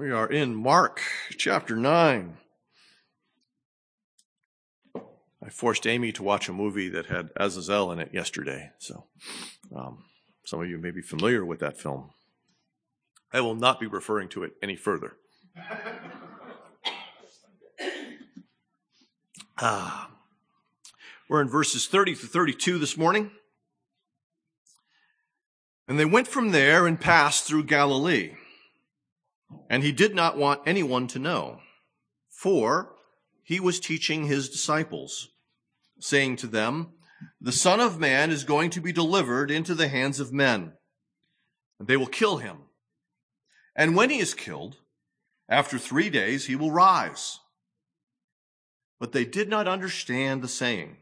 We are in Mark chapter 9. I forced Amy to watch a movie that had Azazel in it yesterday, so um, some of you may be familiar with that film. I will not be referring to it any further. ah. We're in verses 30 to 32 this morning. And they went from there and passed through Galilee. And he did not want anyone to know, for he was teaching his disciples, saying to them, The Son of Man is going to be delivered into the hands of men, and they will kill him. And when he is killed, after three days he will rise. But they did not understand the saying,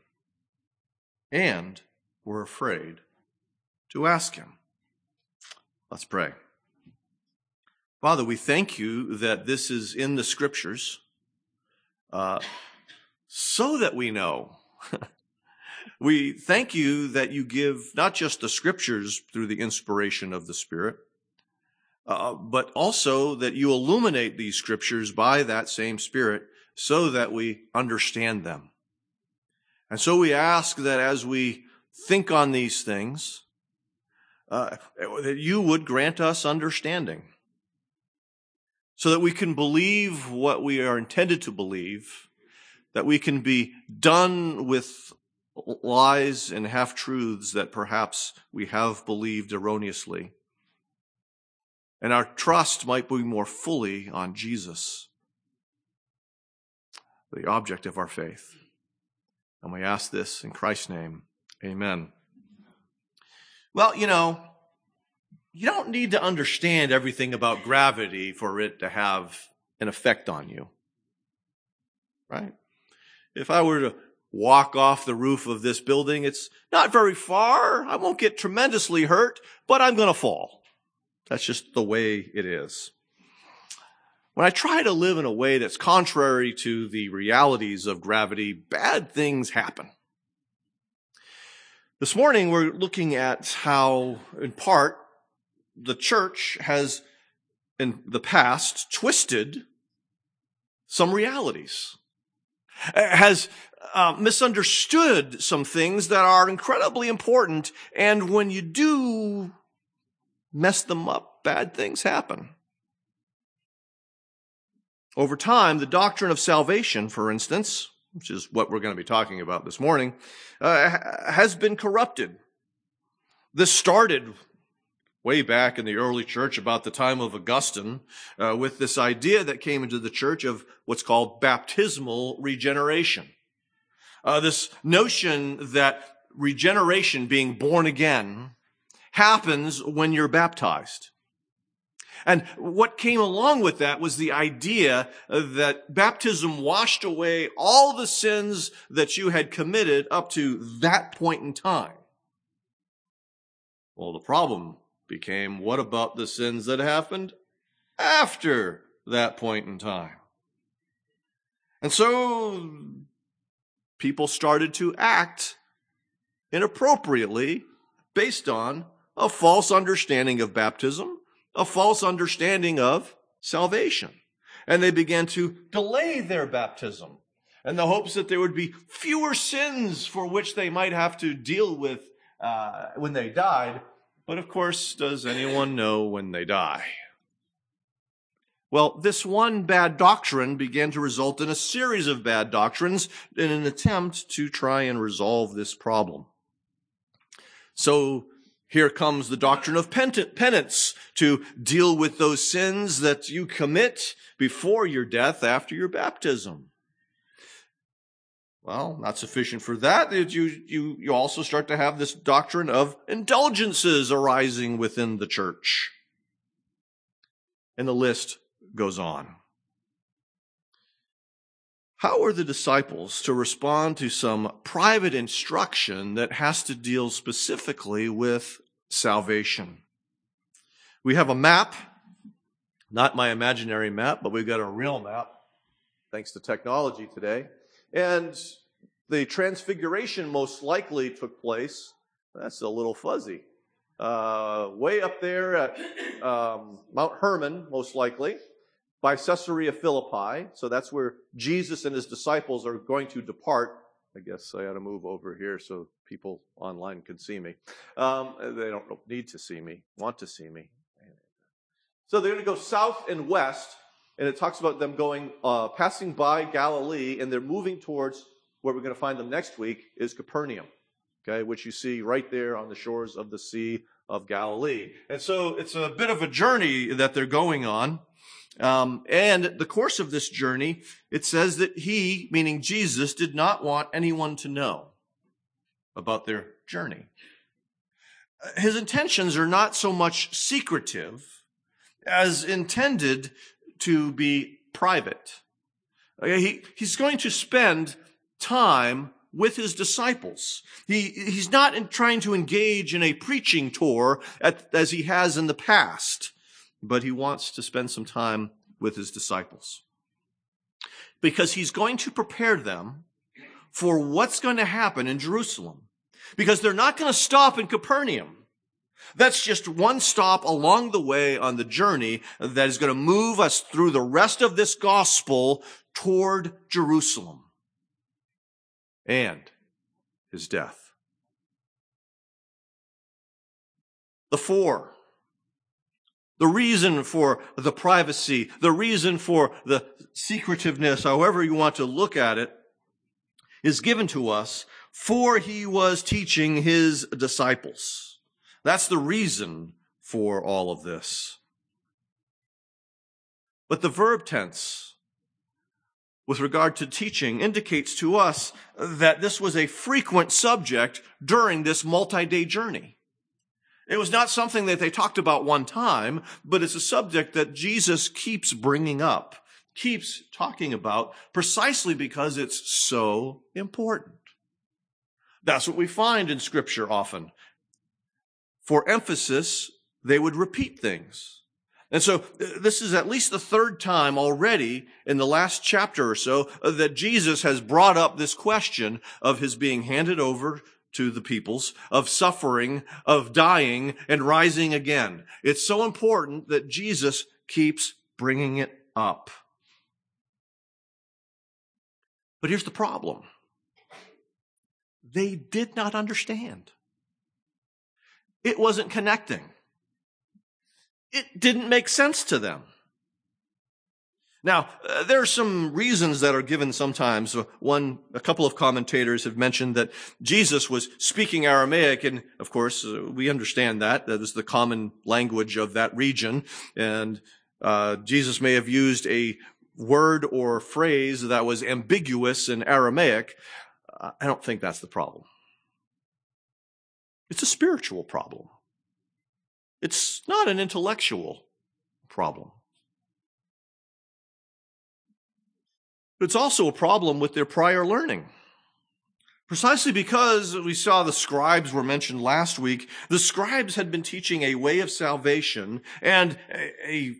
and were afraid to ask him. Let's pray. Father, we thank you that this is in the scriptures uh, so that we know. we thank you that you give not just the scriptures through the inspiration of the Spirit, uh, but also that you illuminate these scriptures by that same Spirit so that we understand them. And so we ask that as we think on these things, uh, that you would grant us understanding so that we can believe what we are intended to believe, that we can be done with lies and half truths that perhaps we have believed erroneously. And our trust might be more fully on Jesus, the object of our faith. And we ask this in Christ's name. Amen. Well, you know, you don't need to understand everything about gravity for it to have an effect on you. Right? If I were to walk off the roof of this building, it's not very far. I won't get tremendously hurt, but I'm going to fall. That's just the way it is. When I try to live in a way that's contrary to the realities of gravity, bad things happen. This morning, we're looking at how, in part, the church has in the past twisted some realities, has uh, misunderstood some things that are incredibly important. And when you do mess them up, bad things happen. Over time, the doctrine of salvation, for instance, which is what we're going to be talking about this morning, uh, has been corrupted. This started way back in the early church about the time of Augustine uh, with this idea that came into the church of what's called baptismal regeneration. Uh, this notion that regeneration, being born again, happens when you're baptized. And what came along with that was the idea that baptism washed away all the sins that you had committed up to that point in time. Well, the problem became what about the sins that happened after that point in time? And so people started to act inappropriately based on a false understanding of baptism, a false understanding of salvation. And they began to delay their baptism in the hopes that there would be fewer sins for which they might have to deal with uh, when they died but of course, does anyone know when they die? Well, this one bad doctrine began to result in a series of bad doctrines in an attempt to try and resolve this problem. So here comes the doctrine of penance to deal with those sins that you commit before your death after your baptism. Well, not sufficient for that. You, you, you also start to have this doctrine of indulgences arising within the church. And the list goes on. How are the disciples to respond to some private instruction that has to deal specifically with salvation? We have a map, not my imaginary map, but we've got a real map, thanks to technology today. And the transfiguration most likely took place, that's a little fuzzy, uh, way up there at um, Mount Hermon, most likely. by Caesarea Philippi. So that's where Jesus and his disciples are going to depart. I guess I ought to move over here so people online can see me. Um, they don't need to see me, want to see me. So they're going to go south and west, and it talks about them going, uh, passing by Galilee, and they're moving towards where we're going to find them next week is Capernaum, okay, which you see right there on the shores of the Sea of Galilee. And so it's a bit of a journey that they're going on. Um, and the course of this journey, it says that he, meaning Jesus, did not want anyone to know about their journey. His intentions are not so much secretive as intended to be private. He, he's going to spend time with his disciples. He, he's not in trying to engage in a preaching tour at, as he has in the past, but he wants to spend some time with his disciples. Because he's going to prepare them for what's going to happen in Jerusalem. Because they're not going to stop in Capernaum. That's just one stop along the way on the journey that is going to move us through the rest of this gospel toward Jerusalem and his death. The four. The reason for the privacy, the reason for the secretiveness, however you want to look at it, is given to us for he was teaching his disciples. That's the reason for all of this. But the verb tense with regard to teaching indicates to us that this was a frequent subject during this multi-day journey. It was not something that they talked about one time, but it's a subject that Jesus keeps bringing up, keeps talking about precisely because it's so important. That's what we find in scripture often. For emphasis, they would repeat things. And so this is at least the third time already in the last chapter or so uh, that Jesus has brought up this question of his being handed over to the peoples, of suffering, of dying and rising again. It's so important that Jesus keeps bringing it up. But here's the problem. They did not understand. It wasn't connecting it didn't make sense to them. Now, uh, there are some reasons that are given sometimes. One, a couple of commentators have mentioned that Jesus was speaking Aramaic, and of course, uh, we understand that. That is the common language of that region. And uh, Jesus may have used a word or phrase that was ambiguous in Aramaic. I don't think that's the problem. It's a spiritual problem. It's not an intellectual problem. It's also a problem with their prior learning. Precisely because we saw the scribes were mentioned last week, the scribes had been teaching a way of salvation and a, a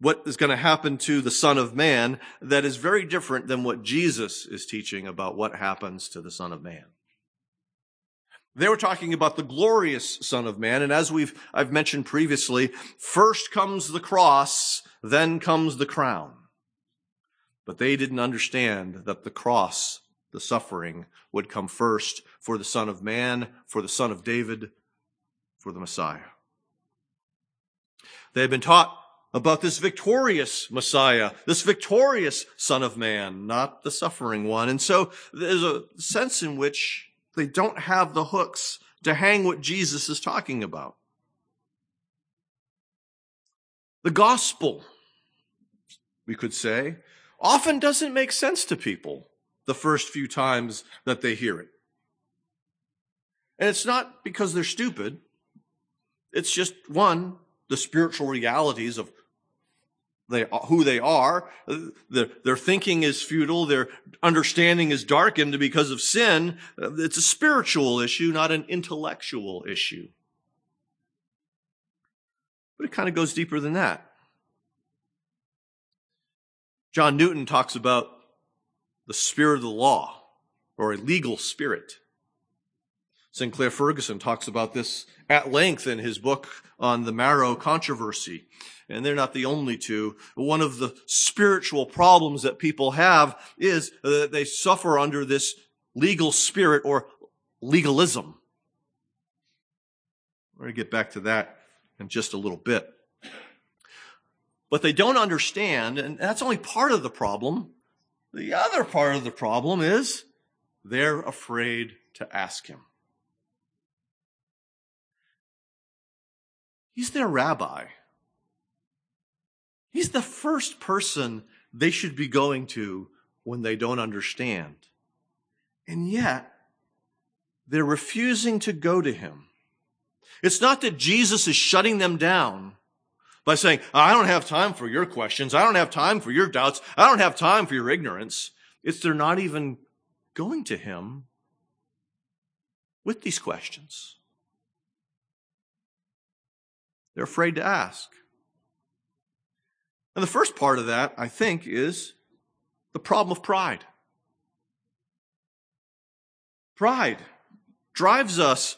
what is going to happen to the Son of Man that is very different than what Jesus is teaching about what happens to the Son of Man. They were talking about the glorious Son of Man. And as we've, I've mentioned previously, first comes the cross, then comes the crown. But they didn't understand that the cross, the suffering, would come first for the Son of Man, for the Son of David, for the Messiah. They had been taught about this victorious Messiah, this victorious Son of Man, not the suffering one. And so there's a sense in which they don't have the hooks to hang what Jesus is talking about. The gospel, we could say, often doesn't make sense to people the first few times that they hear it. And it's not because they're stupid. It's just one, the spiritual realities of they, who they are. Their, their thinking is futile. Their understanding is darkened because of sin. It's a spiritual issue, not an intellectual issue. But it kind of goes deeper than that. John Newton talks about the spirit of the law or a legal spirit. Sinclair Ferguson talks about this at length in his book on the marrow controversy. And they're not the only two. One of the spiritual problems that people have is that they suffer under this legal spirit or legalism. We're going to get back to that in just a little bit. But they don't understand, and that's only part of the problem. The other part of the problem is they're afraid to ask him. He's their rabbi. He's the first person they should be going to when they don't understand. And yet, they're refusing to go to him. It's not that Jesus is shutting them down by saying, I don't have time for your questions. I don't have time for your doubts. I don't have time for your ignorance. It's they're not even going to him with these questions. They're afraid to ask. And the first part of that, I think, is the problem of pride. Pride drives us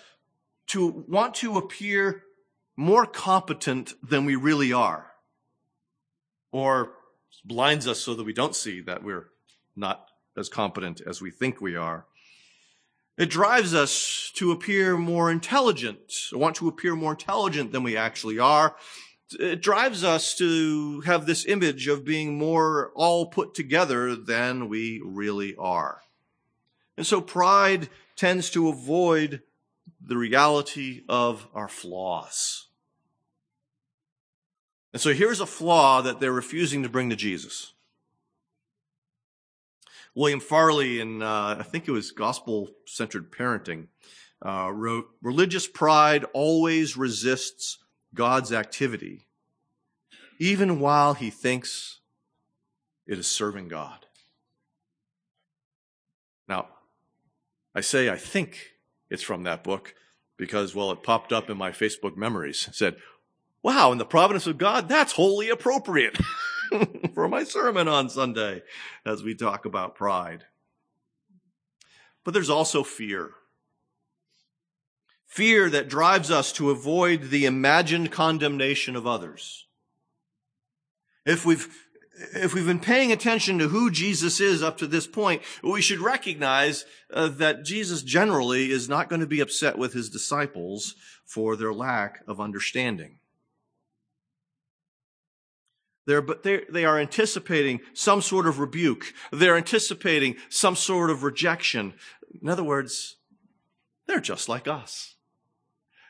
to want to appear more competent than we really are, or blinds us so that we don't see that we're not as competent as we think we are. It drives us to appear more intelligent, want to appear more intelligent than we actually are. It drives us to have this image of being more all put together than we really are. And so pride tends to avoid the reality of our flaws. And so here's a flaw that they're refusing to bring to Jesus. William Farley, in uh, I think it was Gospel Centered Parenting, uh, wrote Religious pride always resists God's activity, even while he thinks it is serving God. Now, I say I think it's from that book because, well, it popped up in my Facebook memories. It said, wow, in the providence of God, that's wholly appropriate for my sermon on Sunday as we talk about pride. But there's also fear. Fear that drives us to avoid the imagined condemnation of others. If we've if we've been paying attention to who Jesus is up to this point, we should recognize uh, that Jesus generally is not going to be upset with his disciples for their lack of understanding. They're, but they they are anticipating some sort of rebuke. They're anticipating some sort of rejection. In other words, they're just like us.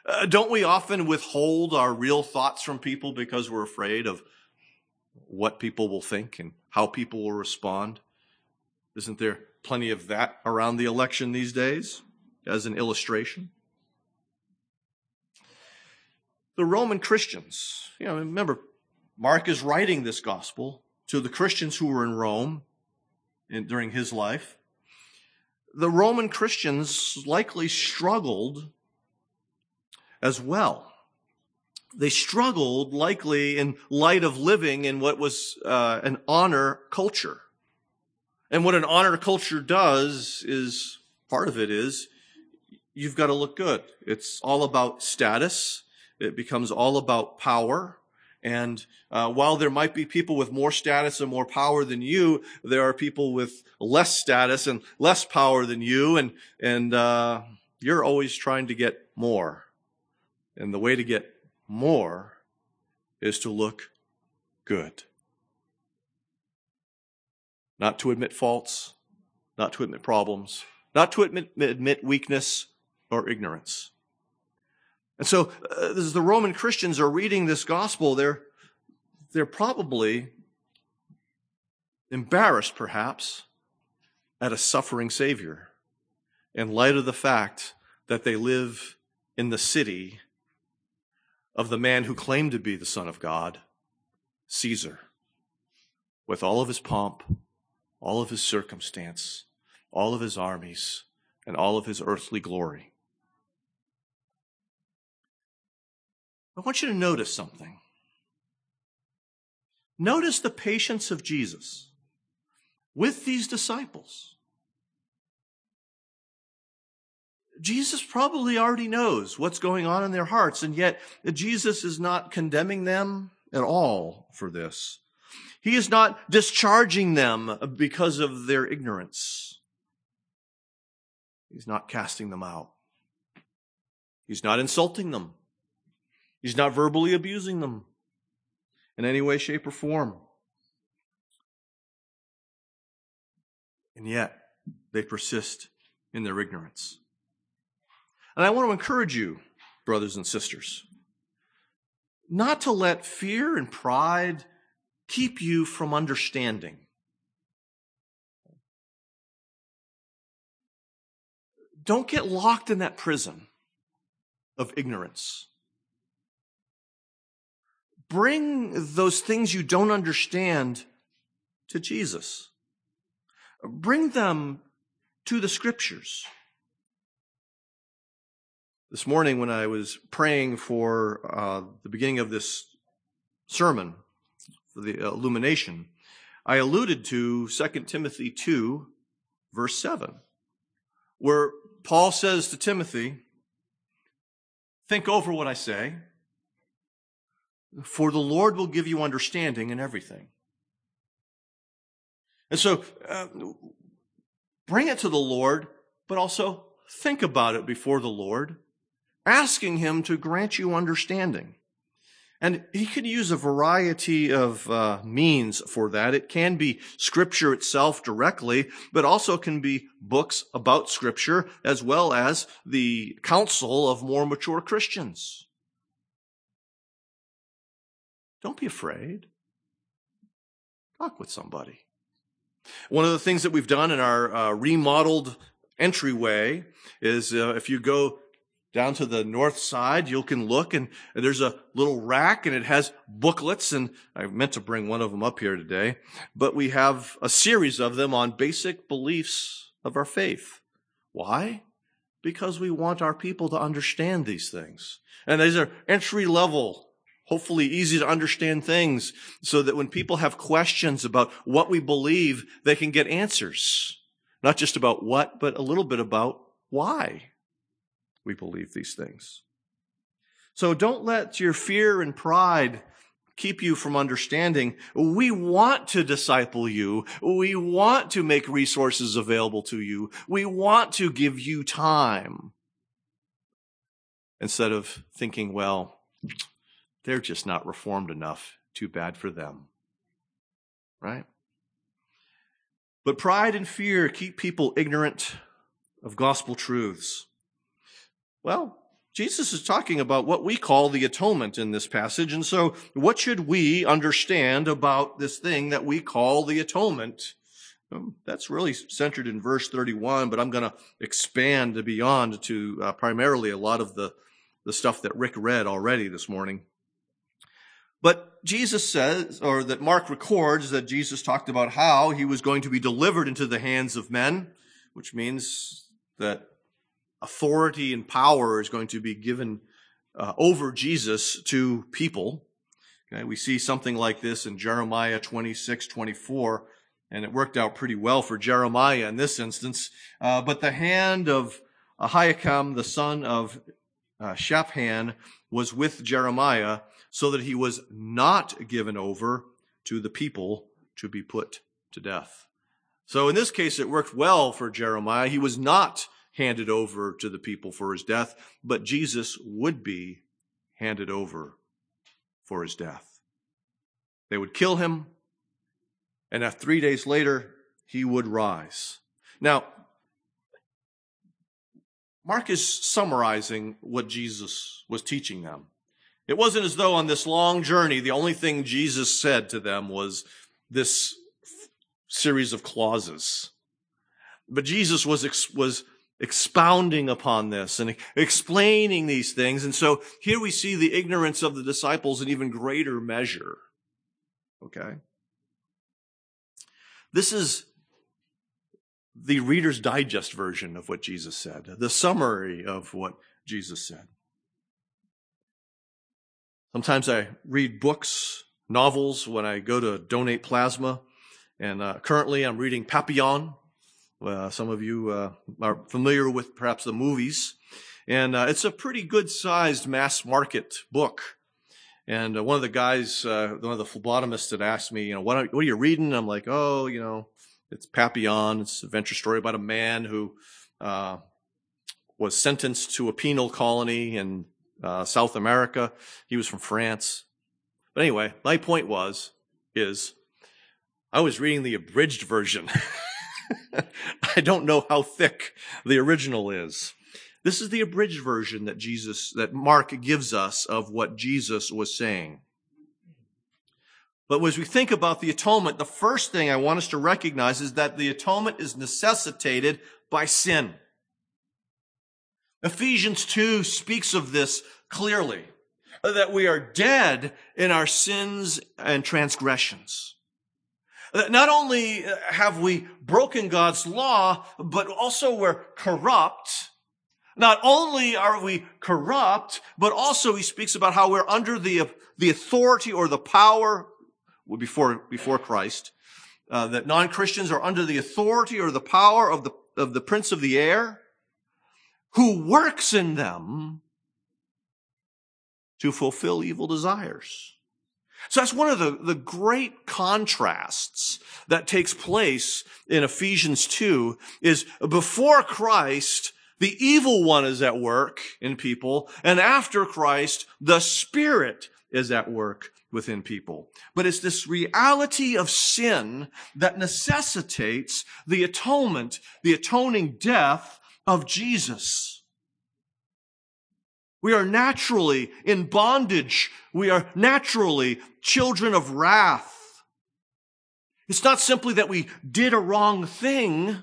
Uh, don't we often withhold our real thoughts from people because we're afraid of what people will think and how people will respond. Isn't there plenty of that around the election these days as an illustration? The Roman Christians, you know, remember, Mark is writing this gospel to the Christians who were in Rome in, during his life. The Roman Christians likely struggled as well they struggled likely in light of living in what was uh, an honor culture. And what an honor culture does is part of it is you've got to look good. It's all about status. It becomes all about power. And uh, while there might be people with more status and more power than you, there are people with less status and less power than you, and and uh, you're always trying to get more. And the way to get more is to look good. Not to admit faults, not to admit problems, not to admit, admit weakness or ignorance. And so, uh, as the Roman Christians are reading this gospel, they're, they're probably embarrassed, perhaps, at a suffering Savior in light of the fact that they live in the city of the man who claimed to be the Son of God, Caesar, with all of his pomp, all of his circumstance, all of his armies, and all of his earthly glory. I want you to notice something. Notice the patience of Jesus with these disciples. Jesus probably already knows what's going on in their hearts, and yet Jesus is not condemning them at all for this. He is not discharging them because of their ignorance. He's not casting them out. He's not insulting them. He's not verbally abusing them in any way, shape, or form. And yet, they persist in their ignorance. And I want to encourage you, brothers and sisters, not to let fear and pride keep you from understanding. Don't get locked in that prison of ignorance. Bring those things you don't understand to Jesus. Bring them to the scriptures. This morning, when I was praying for uh, the beginning of this sermon, for the illumination, I alluded to 2 Timothy 2, verse 7, where Paul says to Timothy, Think over what I say, for the Lord will give you understanding in everything. And so, uh, bring it to the Lord, but also think about it before the Lord, asking Him to grant you understanding. And he could use a variety of uh, means for that. It can be scripture itself directly, but also can be books about scripture as well as the counsel of more mature Christians. Don't be afraid. Talk with somebody. One of the things that we've done in our uh, remodeled entryway is uh, if you go down to the north side, you can look and there's a little rack and it has booklets and I meant to bring one of them up here today, but we have a series of them on basic beliefs of our faith. Why? Because we want our people to understand these things. And these are entry level, hopefully easy to understand things so that when people have questions about what we believe, they can get answers. Not just about what, but a little bit about why we believe these things. So don't let your fear and pride keep you from understanding. We want to disciple you. We want to make resources available to you. We want to give you time. Instead of thinking, well, they're just not reformed enough. Too bad for them. Right? But pride and fear keep people ignorant of gospel truths. Well, Jesus is talking about what we call the atonement in this passage. And so what should we understand about this thing that we call the atonement? That's really centered in verse 31, but I'm going to expand beyond to uh, primarily a lot of the, the stuff that Rick read already this morning. But Jesus says, or that Mark records that Jesus talked about how he was going to be delivered into the hands of men, which means that authority and power is going to be given uh, over Jesus to people. Okay, we see something like this in Jeremiah 26, 24, and it worked out pretty well for Jeremiah in this instance. Uh, but the hand of Ahikam, the son of uh, Shaphan, was with Jeremiah so that he was not given over to the people to be put to death. So in this case, it worked well for Jeremiah. He was not handed over to the people for his death, but Jesus would be handed over for his death. They would kill him, and after three days later, he would rise. Now, Mark is summarizing what Jesus was teaching them. It wasn't as though on this long journey, the only thing Jesus said to them was this series of clauses. But Jesus was, was expounding upon this and explaining these things. And so here we see the ignorance of the disciples in even greater measure. Okay. This is the Reader's Digest version of what Jesus said, the summary of what Jesus said. Sometimes I read books, novels when I go to donate plasma. And uh, currently I'm reading Papillon Uh, some of you uh, are familiar with perhaps the movies. And uh, it's a pretty good sized mass market book. And uh, one of the guys, uh, one of the phlebotomists had asked me, you know, what are, what are you reading? I'm like, oh, you know, it's Papillon. It's an adventure story about a man who uh, was sentenced to a penal colony in South America. He was from France. But anyway, my point was, is I was reading the abridged version. I don't know how thick the original is. This is the abridged version that Jesus, that Mark gives us of what Jesus was saying. But as we think about the atonement, the first thing I want us to recognize is that the atonement is necessitated by sin. Ephesians 2 speaks of this clearly, that we are dead in our sins and transgressions. Not only have we broken God's law, but also we're corrupt. Not only are we corrupt, but also he speaks about how we're under the, the authority or the power before, before Christ, uh, that non-Christians are under the authority or the power of the, of the prince of the air who works in them to fulfill evil desires. So that's one of the, the great contrasts that takes place in Ephesians 2 is before Christ, the evil one is at work in people, and after Christ, the Spirit is at work within people. But it's this reality of sin that necessitates the atonement, the atoning death of Jesus. We are naturally in bondage. We are naturally children of wrath. It's not simply that we did a wrong thing,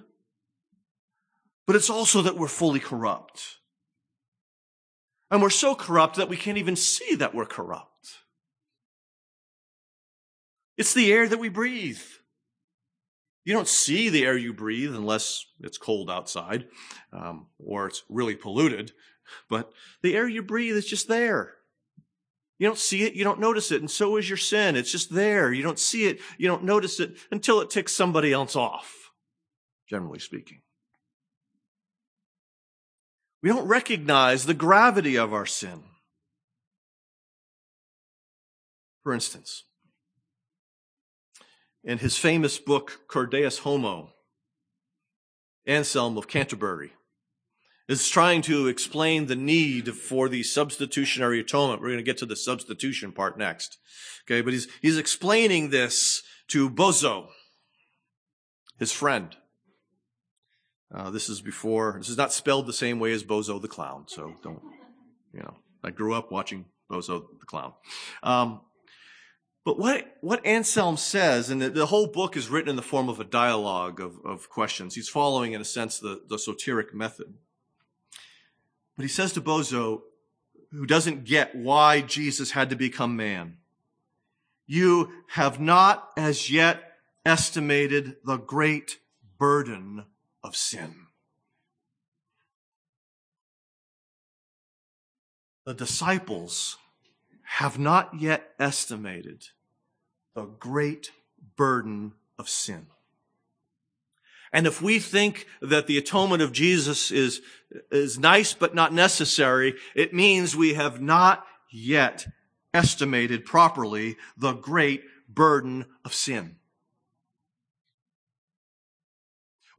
but it's also that we're fully corrupt. And we're so corrupt that we can't even see that we're corrupt. It's the air that we breathe. You don't see the air you breathe unless it's cold outside um, or it's really polluted. But the air you breathe is just there. You don't see it, you don't notice it, and so is your sin. It's just there. You don't see it, you don't notice it until it ticks somebody else off, generally speaking. We don't recognize the gravity of our sin. For instance, in his famous book, Cur Deus Homo, Anselm of Canterbury is trying to explain the need for the substitutionary atonement. We're going to get to the substitution part next. Okay, but he's, he's explaining this to Boso, his friend. Uh, this is before, this is not spelled the same way as Bozo the Clown, so don't, you know, I grew up watching Bozo the Clown. Um, but what, what Anselm says, and the, the, whole book is written in the form of a dialogue of, of questions. He's following, in a sense, the, the Socratic method. But he says to Boso, who doesn't get why Jesus had to become man, you have not as yet estimated the great burden of sin. The disciples have not yet estimated the great burden of sin. And if we think that the atonement of Jesus is, is nice but not necessary, it means we have not yet estimated properly the great burden of sin.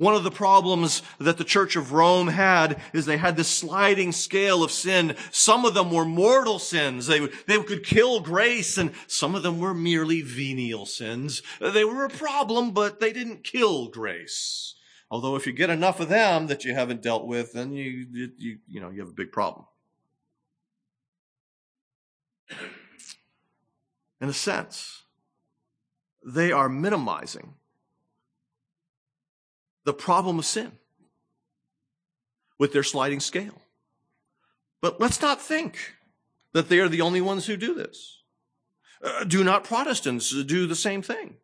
One of the problems that the Church of Rome had is they had this sliding scale of sin. Some of them were mortal sins. They, they could kill grace and some of them were merely venial sins. They were a problem, but they didn't kill grace. Although if you get enough of them that you haven't dealt with, then you, you, you know, you have a big problem. In a sense, they are minimizing the problem of sin with their sliding scale. But let's not think that they are the only ones who do this. Uh, do not Protestants do the same thing?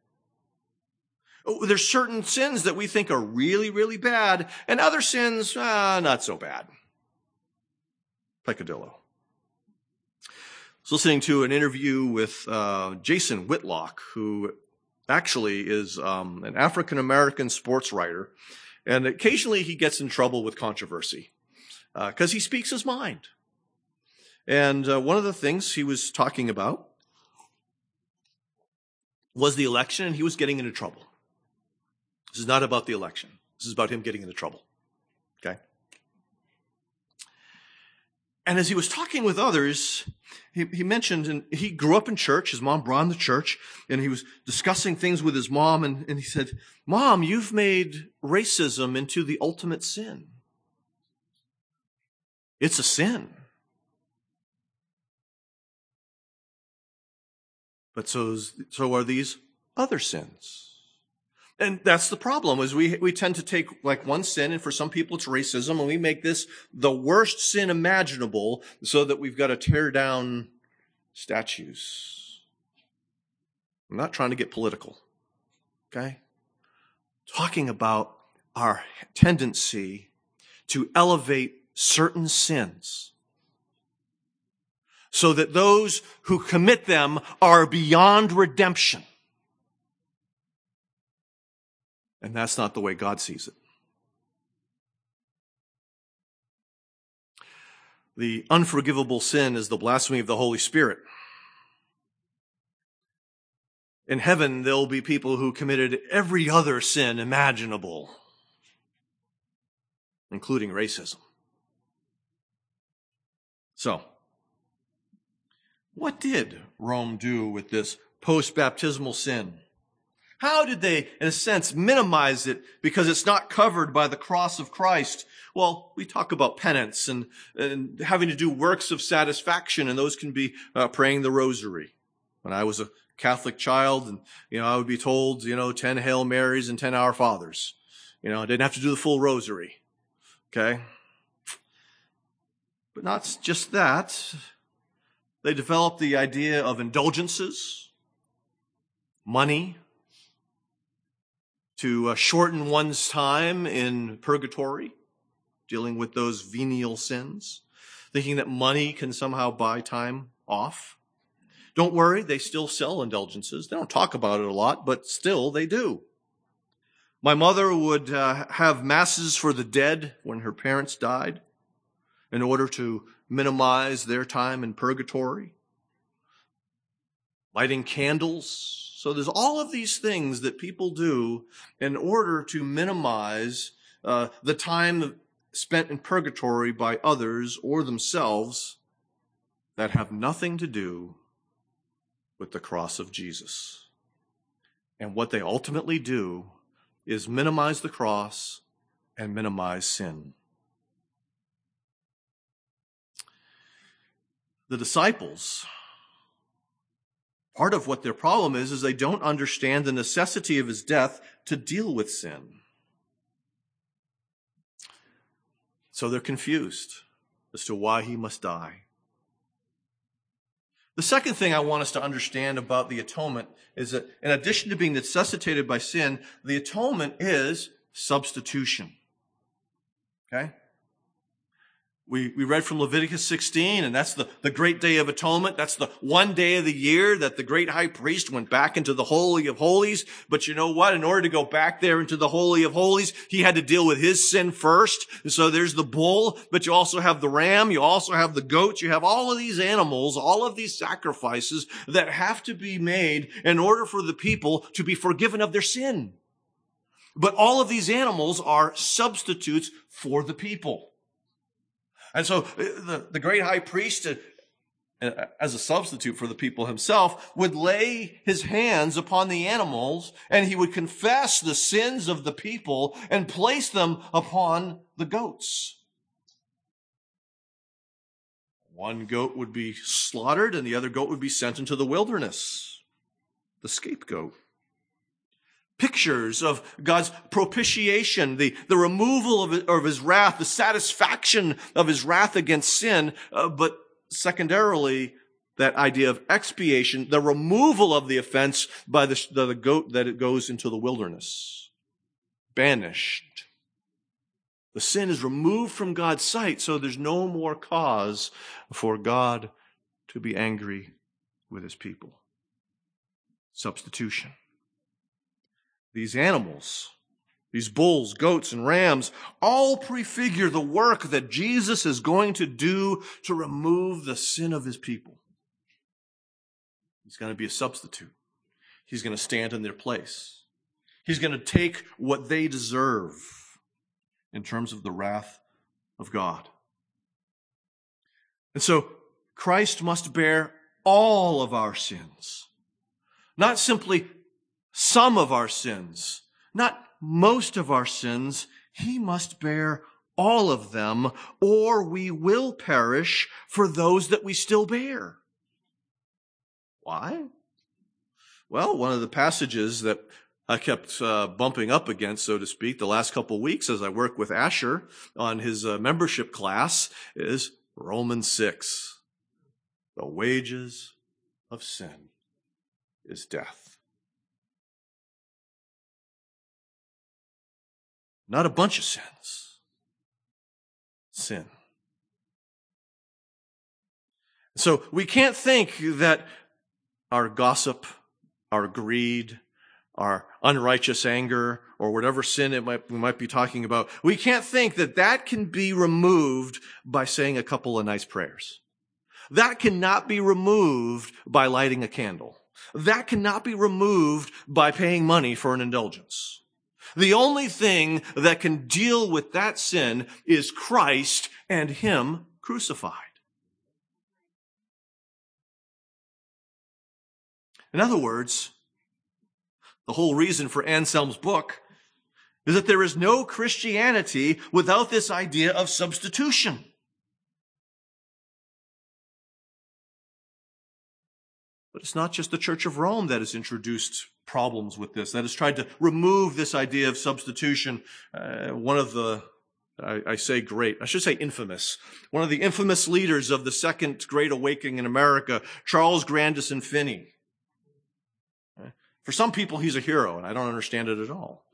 Oh, there's certain sins that we think are really, really bad, and other sins, uh, not so bad. Peccadillo. I was listening to an interview with uh, Jason Whitlock, who actually is um, an African American sports writer. And occasionally he gets in trouble with controversy because uh, he speaks his mind. And uh, one of the things he was talking about was the election, and he was getting into trouble. This is not about the election. This is about him getting into trouble. Okay? And as he was talking with others, he, he mentioned, and he grew up in church. His mom brought him to church, and he was discussing things with his mom, and, and he said, Mom, you've made racism into the ultimate sin. It's a sin. But so, so are these other sins. And that's the problem is we, we tend to take like one sin and for some people it's racism and we make this the worst sin imaginable so that we've got to tear down statues. I'm not trying to get political. Okay? Talking about our tendency to elevate certain sins so that those who commit them are beyond redemption. And that's not the way God sees it. The unforgivable sin is the blasphemy of the Holy Spirit. In heaven, there'll be people who committed every other sin imaginable, including racism. So, what did Rome do with this post baptismal sin? How did they, in a sense, minimize it because it's not covered by the cross of Christ? Well, we talk about penance and, and having to do works of satisfaction, and those can be uh, praying the rosary. When I was a Catholic child, and you know, I would be told, you know, ten Hail Marys and ten Our Fathers. You know, I didn't have to do the full rosary. Okay, but not just that. They developed the idea of indulgences, money, to uh, shorten one's time in purgatory, dealing with those venial sins, thinking that money can somehow buy time off. Don't worry, they still sell indulgences. They don't talk about it a lot, but still they do. My mother would uh, have masses for the dead when her parents died in order to minimize their time in purgatory. Lighting candles so there's all of these things that people do in order to minimize uh, the time spent in purgatory by others or themselves that have nothing to do with the cross of Jesus. And what they ultimately do is minimize the cross and minimize sin. The disciples Part of what their problem is, is they don't understand the necessity of his death to deal with sin. So they're confused as to why he must die. The second thing I want us to understand about the atonement is that in addition to being necessitated by sin, the atonement is substitution. Okay? We, we read from Leviticus 16, and that's the, the great day of atonement. That's the one day of the year that the great high priest went back into the Holy of Holies. But you know what? In order to go back there into the Holy of Holies, he had to deal with his sin first. And so there's the bull, but you also have the ram, you also have the goat, you have all of these animals, all of these sacrifices that have to be made in order for the people to be forgiven of their sin. But all of these animals are substitutes for the people. And so uh, the, the great high priest, uh, uh, as a substitute for the people himself, would lay his hands upon the animals and he would confess the sins of the people and place them upon the goats. One goat would be slaughtered and the other goat would be sent into the wilderness, the scapegoat pictures of God's propitiation, the, the removal of, of his wrath, the satisfaction of his wrath against sin, uh, but secondarily, that idea of expiation, the removal of the offense by the, the goat that it goes into the wilderness. Banished. The sin is removed from God's sight, so there's no more cause for God to be angry with his people. Substitution. These animals These bulls, goats, and rams all prefigure the work that Jesus is going to do to remove the sin of his people. He's going to be a substitute. He's going to stand in their place. He's going to take what they deserve in terms of the wrath of God. And so Christ must bear all of our sins, not simply some of our sins, not most of our sins. He must bear all of them, or we will perish for those that we still bear. Why? Well, one of the passages that I kept uh, bumping up against, so to speak, the last couple weeks as I work with Asher on his uh, membership class is Romans 6. The wages of sin is death. Not a bunch of sins. Sin. So we can't think that our gossip, our greed, our unrighteous anger, or whatever sin it might, we might be talking about, we can't think that that can be removed by saying a couple of nice prayers. That cannot be removed by lighting a candle. That cannot be removed by paying money for an indulgence. The only thing that can deal with that sin is Christ and Him crucified. In other words, the whole reason for Anselm's book is that there is no Christianity without this idea of substitution. But it's not just the Church of Rome that has introduced problems with this, that has tried to remove this idea of substitution. Uh, one of the, I, I, say great, I should say infamous, one of the infamous leaders of the Second Great Awakening in America, Charles Grandison Finney. Uh, for some people, he's a hero, and I don't understand it at all.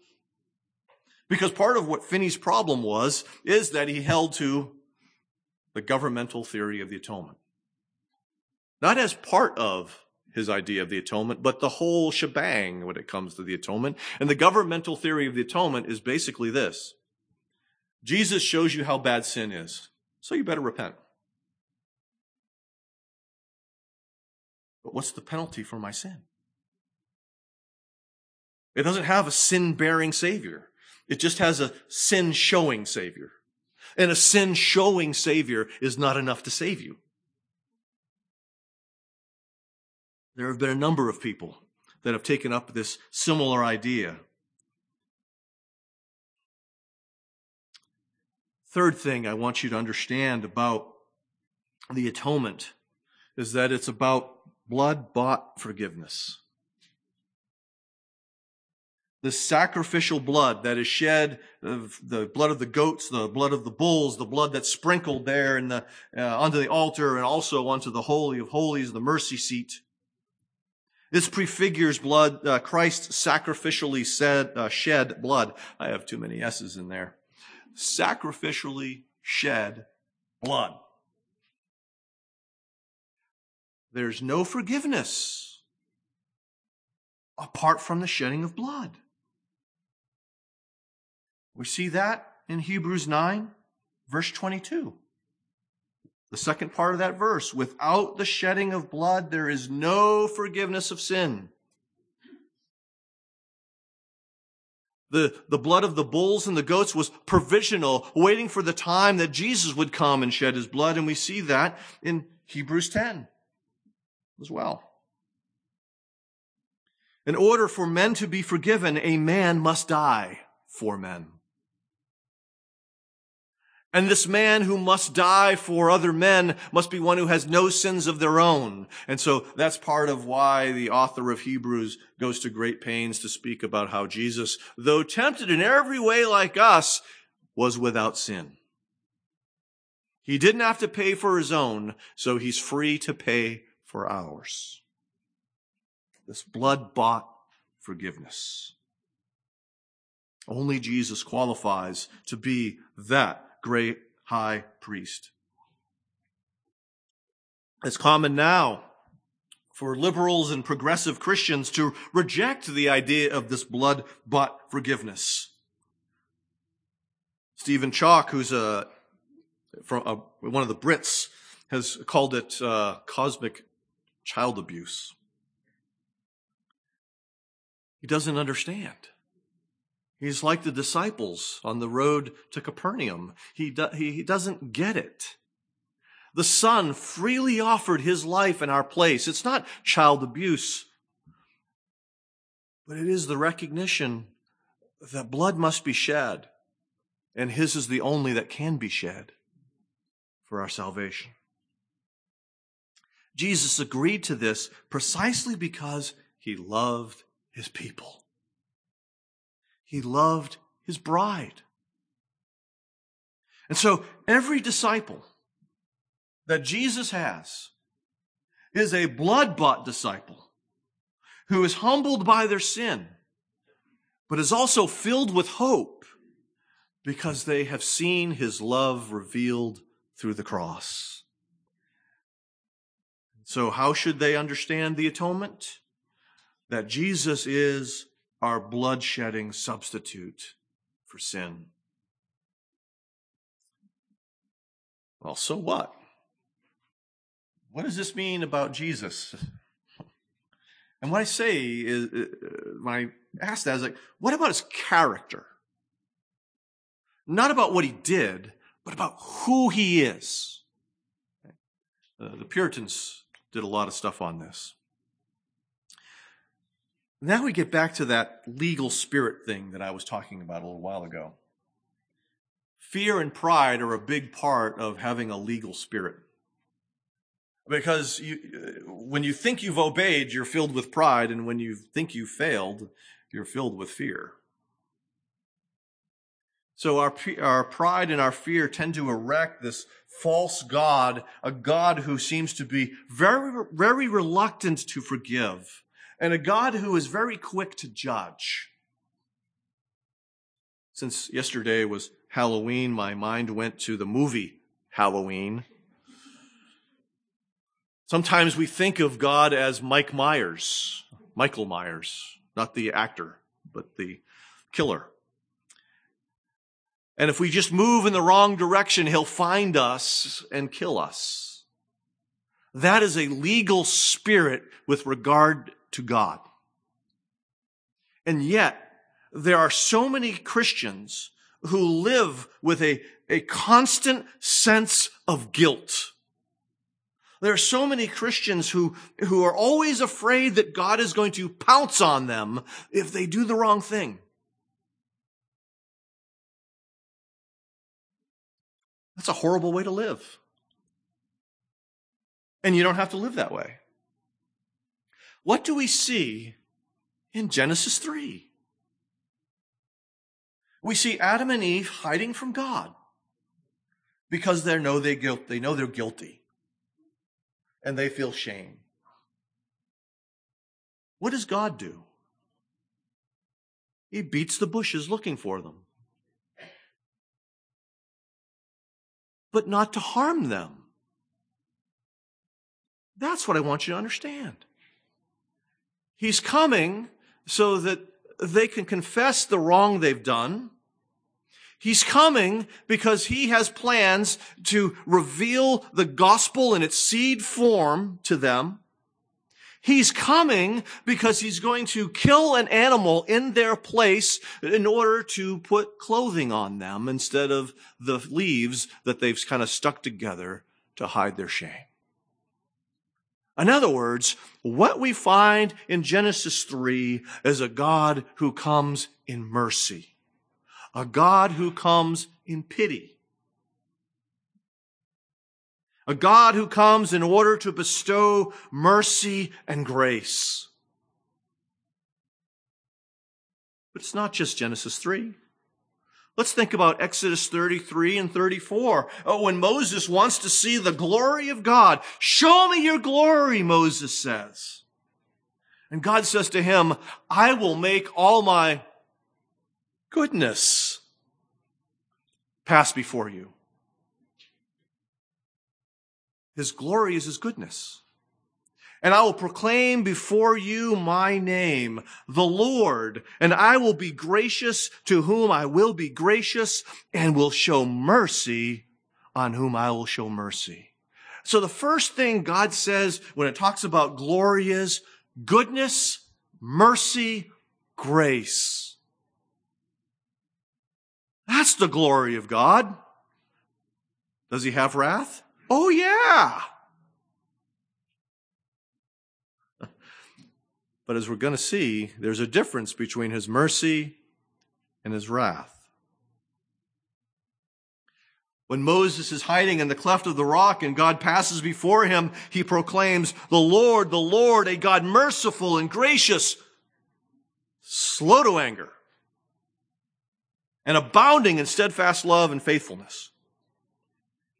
Because part of what Finney's problem was is that he held to the governmental theory of the atonement. Not as part of his idea of the atonement, but the whole shebang when it comes to the atonement. And the governmental theory of the atonement is basically this. Jesus shows you how bad sin is, so you better repent. But what's the penalty for my sin? It doesn't have a sin bearing Savior. It just has a sin showing Savior. And a sin showing Savior is not enough to save you. There have been a number of people that have taken up this similar idea. Third thing I want you to understand about the atonement is that it's about blood bought forgiveness. The sacrificial blood that is shed, the blood of the goats, the blood of the bulls, the blood that's sprinkled there in the, uh, onto the altar and also onto the Holy of Holies, the mercy seat. This prefigures blood, uh, Christ sacrificially said, uh, shed blood. I have too many S's in there. Sacrificially shed blood. There's no forgiveness apart from the shedding of blood. We see that in Hebrews 9, verse 22. The second part of that verse, without the shedding of blood, there is no forgiveness of sin. The, the blood of the bulls and the goats was provisional, waiting for the time that Jesus would come and shed his blood. And we see that in Hebrews 10 as well. In order for men to be forgiven, a man must die for men. And this man who must die for other men must be one who has no sins of their own. And so that's part of why the author of Hebrews goes to great pains to speak about how Jesus, though tempted in every way like us, was without sin. He didn't have to pay for his own, so he's free to pay for ours. This blood bought forgiveness. Only Jesus qualifies to be that great high priest. It's common now for liberals and progressive Christians to reject the idea of this blood bought forgiveness. Stephen Chalke, who's a, from a, one of the Brits, has called it uh, cosmic child abuse. He doesn't understand. He's like the disciples on the road to Capernaum. He, do, he doesn't get it. The Son freely offered his life in our place. It's not child abuse, but it is the recognition that blood must be shed, and his is the only that can be shed for our salvation. Jesus agreed to this precisely because he loved his people. He loved his bride. And so every disciple that Jesus has is a blood bought disciple who is humbled by their sin, but is also filled with hope because they have seen his love revealed through the cross. So, how should they understand the atonement? That Jesus is our bloodshedding substitute for sin. Well, so what? What does this mean about Jesus? And what I say is, uh, when I ask that, is like, what about his character? Not about what he did, but about who he is. Uh, the Puritans did a lot of stuff on this. Now we get back to that legal spirit thing that I was talking about a little while ago. Fear and pride are a big part of having a legal spirit. Because you, uh, when you think you've obeyed, you're filled with pride, and when you think you've failed, you're filled with fear. So our, our pride and our fear tend to erect this false God, a God who seems to be very, very reluctant to forgive, and a God who is very quick to judge. Since yesterday was Halloween, my mind went to the movie Halloween. Sometimes we think of God as Mike Myers, Michael Myers, not the actor, but the killer. And if we just move in the wrong direction, he'll find us and kill us. That is a legal spirit with regard to God. And yet, there are so many Christians who live with a, a constant sense of guilt. There are so many Christians who, who are always afraid that God is going to pounce on them if they do the wrong thing. That's a horrible way to live. And you don't have to live that way. What do we see in Genesis 3? We see Adam and Eve hiding from God because they know they guilt, they know they're guilty and they feel shame. What does God do? He beats the bushes looking for them. but not to harm them. That's what I want you to understand. He's coming so that they can confess the wrong they've done. He's coming because he has plans to reveal the gospel in its seed form to them. He's coming because he's going to kill an animal in their place in order to put clothing on them instead of the leaves that they've kind of stuck together to hide their shame. In other words, what we find in Genesis 3 is a God who comes in mercy, a God who comes in pity a God who comes in order to bestow mercy and grace. But it's not just Genesis 3. Let's think about Exodus 33 and 34. Oh, when Moses wants to see the glory of God, show me your glory, Moses says. And God says to him, I will make all my goodness pass before you. His glory is His goodness. And I will proclaim before you my name, the Lord, and I will be gracious to whom I will be gracious and will show mercy on whom I will show mercy. So the first thing God says when it talks about glory is goodness, mercy, grace. That's the glory of God. Does he have wrath? Oh yeah. But as we're going to see, there's a difference between his mercy and his wrath. When Moses is hiding in the cleft of the rock and God passes before him, he proclaims, the Lord, the Lord, a God merciful and gracious, slow to anger, and abounding in steadfast love and faithfulness,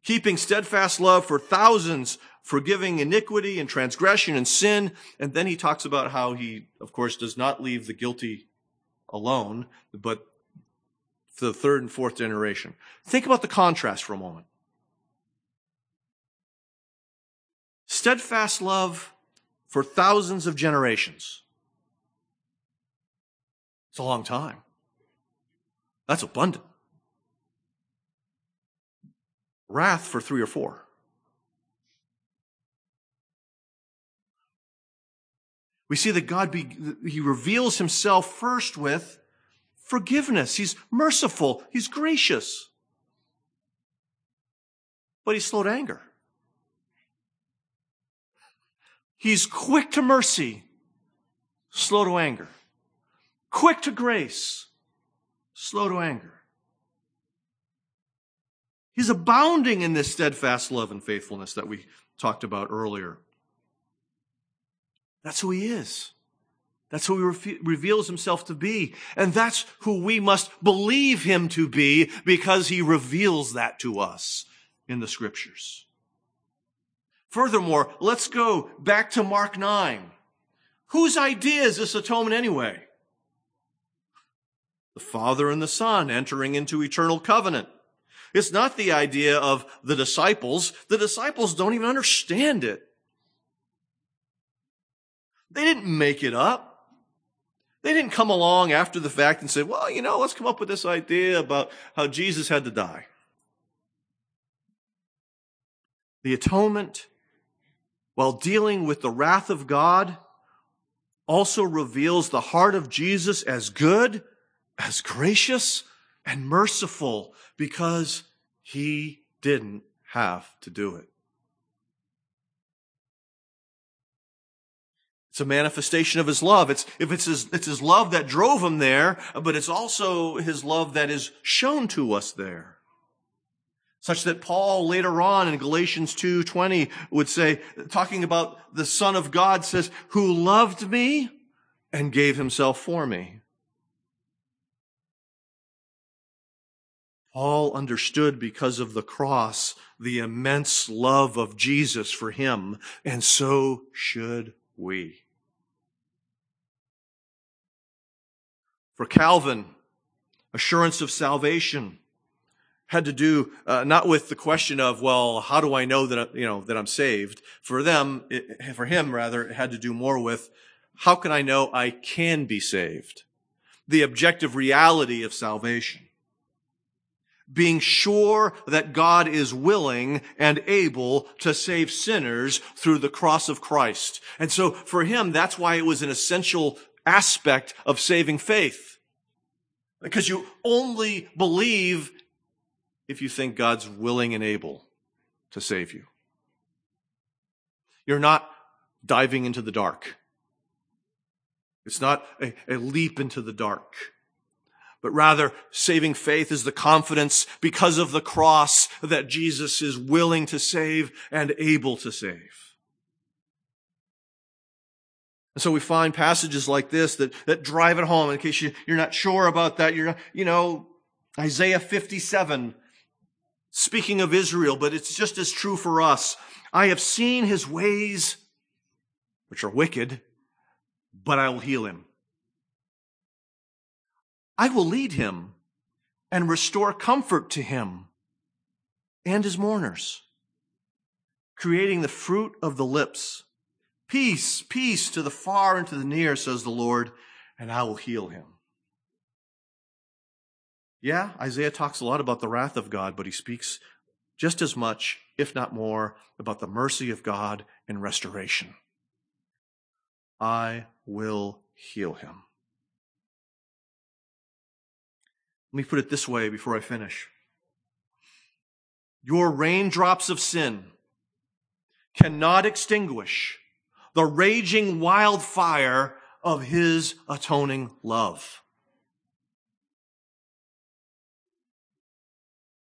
keeping steadfast love for thousands, forgiving iniquity and transgression and sin. And then he talks about how he, of course, does not leave the guilty alone, but for the third and fourth generation. Think about the contrast for a moment. Steadfast love for thousands of generations. It's a long time. That's abundant. Wrath for three or four. We see that God, be, He reveals Himself first with forgiveness. He's merciful. He's gracious. But He's slow to anger. He's quick to mercy, slow to anger. Quick to grace, slow to anger. He's abounding in this steadfast love and faithfulness that we talked about earlier. That's who he is. That's who he reveals himself to be. And that's who we must believe him to be because he reveals that to us in the scriptures. Furthermore, let's go back to Mark 9. Whose idea is this atonement anyway? The Father and the Son entering into eternal covenant. It's not the idea of the disciples. The disciples don't even understand it. They didn't make it up. They didn't come along after the fact and say, well, you know, let's come up with this idea about how Jesus had to die. The atonement, while dealing with the wrath of God, also reveals the heart of Jesus as good, as gracious, and merciful because he didn't have to do it. It's a manifestation of his love. It's, if it's his, it's his love that drove him there, but it's also his love that is shown to us there. Such that Paul later on in Galatians 2.20 would say, talking about the Son of God says, who loved me and gave himself for me. Paul understood because of the cross the immense love of Jesus for him, and so should we. For Calvin, assurance of salvation had to do uh, not with the question of well how do i know that you know that i'm saved? For them it, for him rather it had to do more with how can i know i can be saved? The objective reality of salvation. Being sure that god is willing and able to save sinners through the cross of christ. And so for him that's why it was an essential aspect of saving faith. Because you only believe if you think God's willing and able to save you. You're not diving into the dark. It's not a, a, leap into the dark, but rather saving faith is the confidence because of the cross that Jesus is willing to save and able to save. And so we find passages like this that, that drive it home. In case you, you're not sure about that, you're not, you know, Isaiah 57, speaking of Israel, but it's just as true for us. I have seen his ways, which are wicked, but I will heal him. I will lead him and restore comfort to him and his mourners, creating the fruit of the lips Peace, peace to the far and to the near, says the Lord, and I will heal him. Yeah, Isaiah talks a lot about the wrath of God, but he speaks just as much, if not more, about the mercy of God and restoration. I will heal him. Let me put it this way before I finish. Your raindrops of sin cannot extinguish the raging wildfire of his atoning love.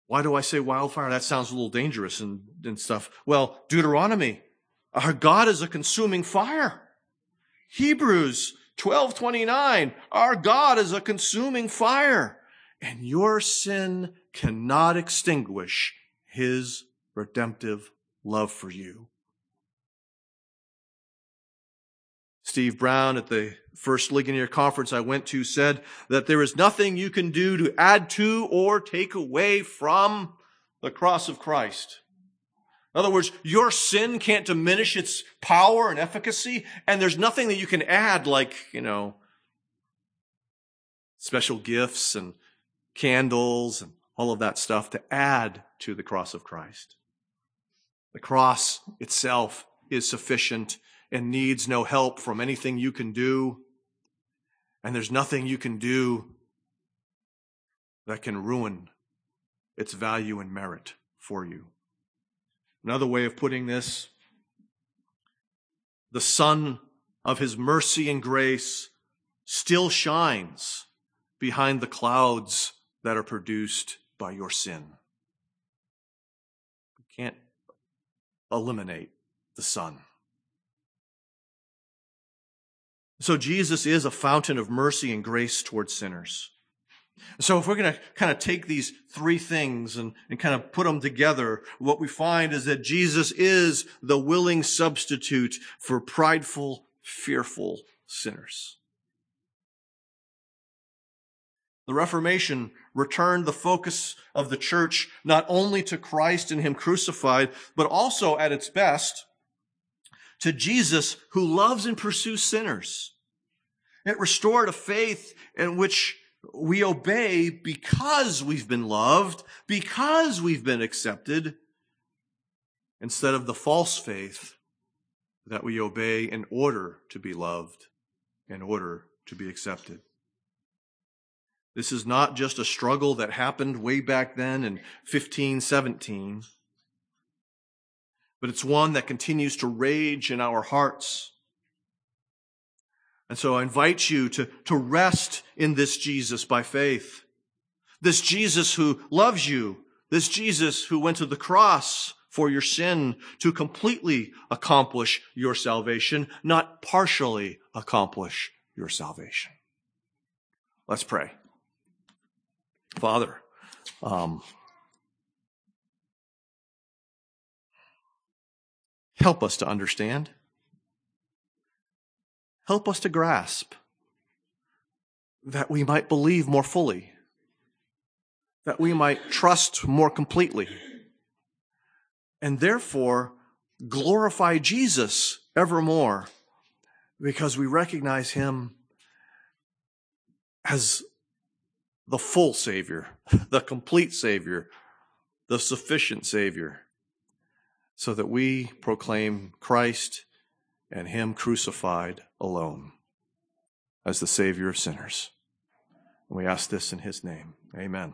Why do I say wildfire? That sounds a little dangerous and, and stuff. Well, Deuteronomy, our God is a consuming fire. Hebrews 12:29, our God is a consuming fire, and your sin cannot extinguish his redemptive love for you. Steve Brown at the first Ligonier conference I went to said that there is nothing you can do to add to or take away from the cross of Christ. In other words, your sin can't diminish its power and efficacy, and there's nothing that you can add like, you know, special gifts and candles and all of that stuff to add to the cross of Christ. The cross itself is sufficient and needs no help from anything you can do. And there's nothing you can do that can ruin its value and merit for you. Another way of putting this the sun of his mercy and grace still shines behind the clouds that are produced by your sin. You can't eliminate the sun. So Jesus is a fountain of mercy and grace towards sinners. So if we're going to kind of take these three things and, and kind of put them together, what we find is that Jesus is the willing substitute for prideful, fearful sinners. The Reformation returned the focus of the church not only to Christ and Him crucified, but also at its best to Jesus who loves and pursues sinners. It restored a faith in which we obey because we've been loved, because we've been accepted, instead of the false faith that we obey in order to be loved, in order to be accepted. This is not just a struggle that happened way back then in 1517, but it's one that continues to rage in our hearts. And so I invite you to, to rest in this Jesus by faith. This Jesus who loves you. This Jesus who went to the cross for your sin to completely accomplish your salvation, not partially accomplish your salvation. Let's pray. Father, um, help us to understand. Help us to grasp that we might believe more fully, that we might trust more completely, and therefore glorify Jesus evermore because we recognize him as the full Savior, the complete Savior, the sufficient Savior, so that we proclaim Christ and Him crucified alone as the Savior of sinners. And we ask this in His name. Amen.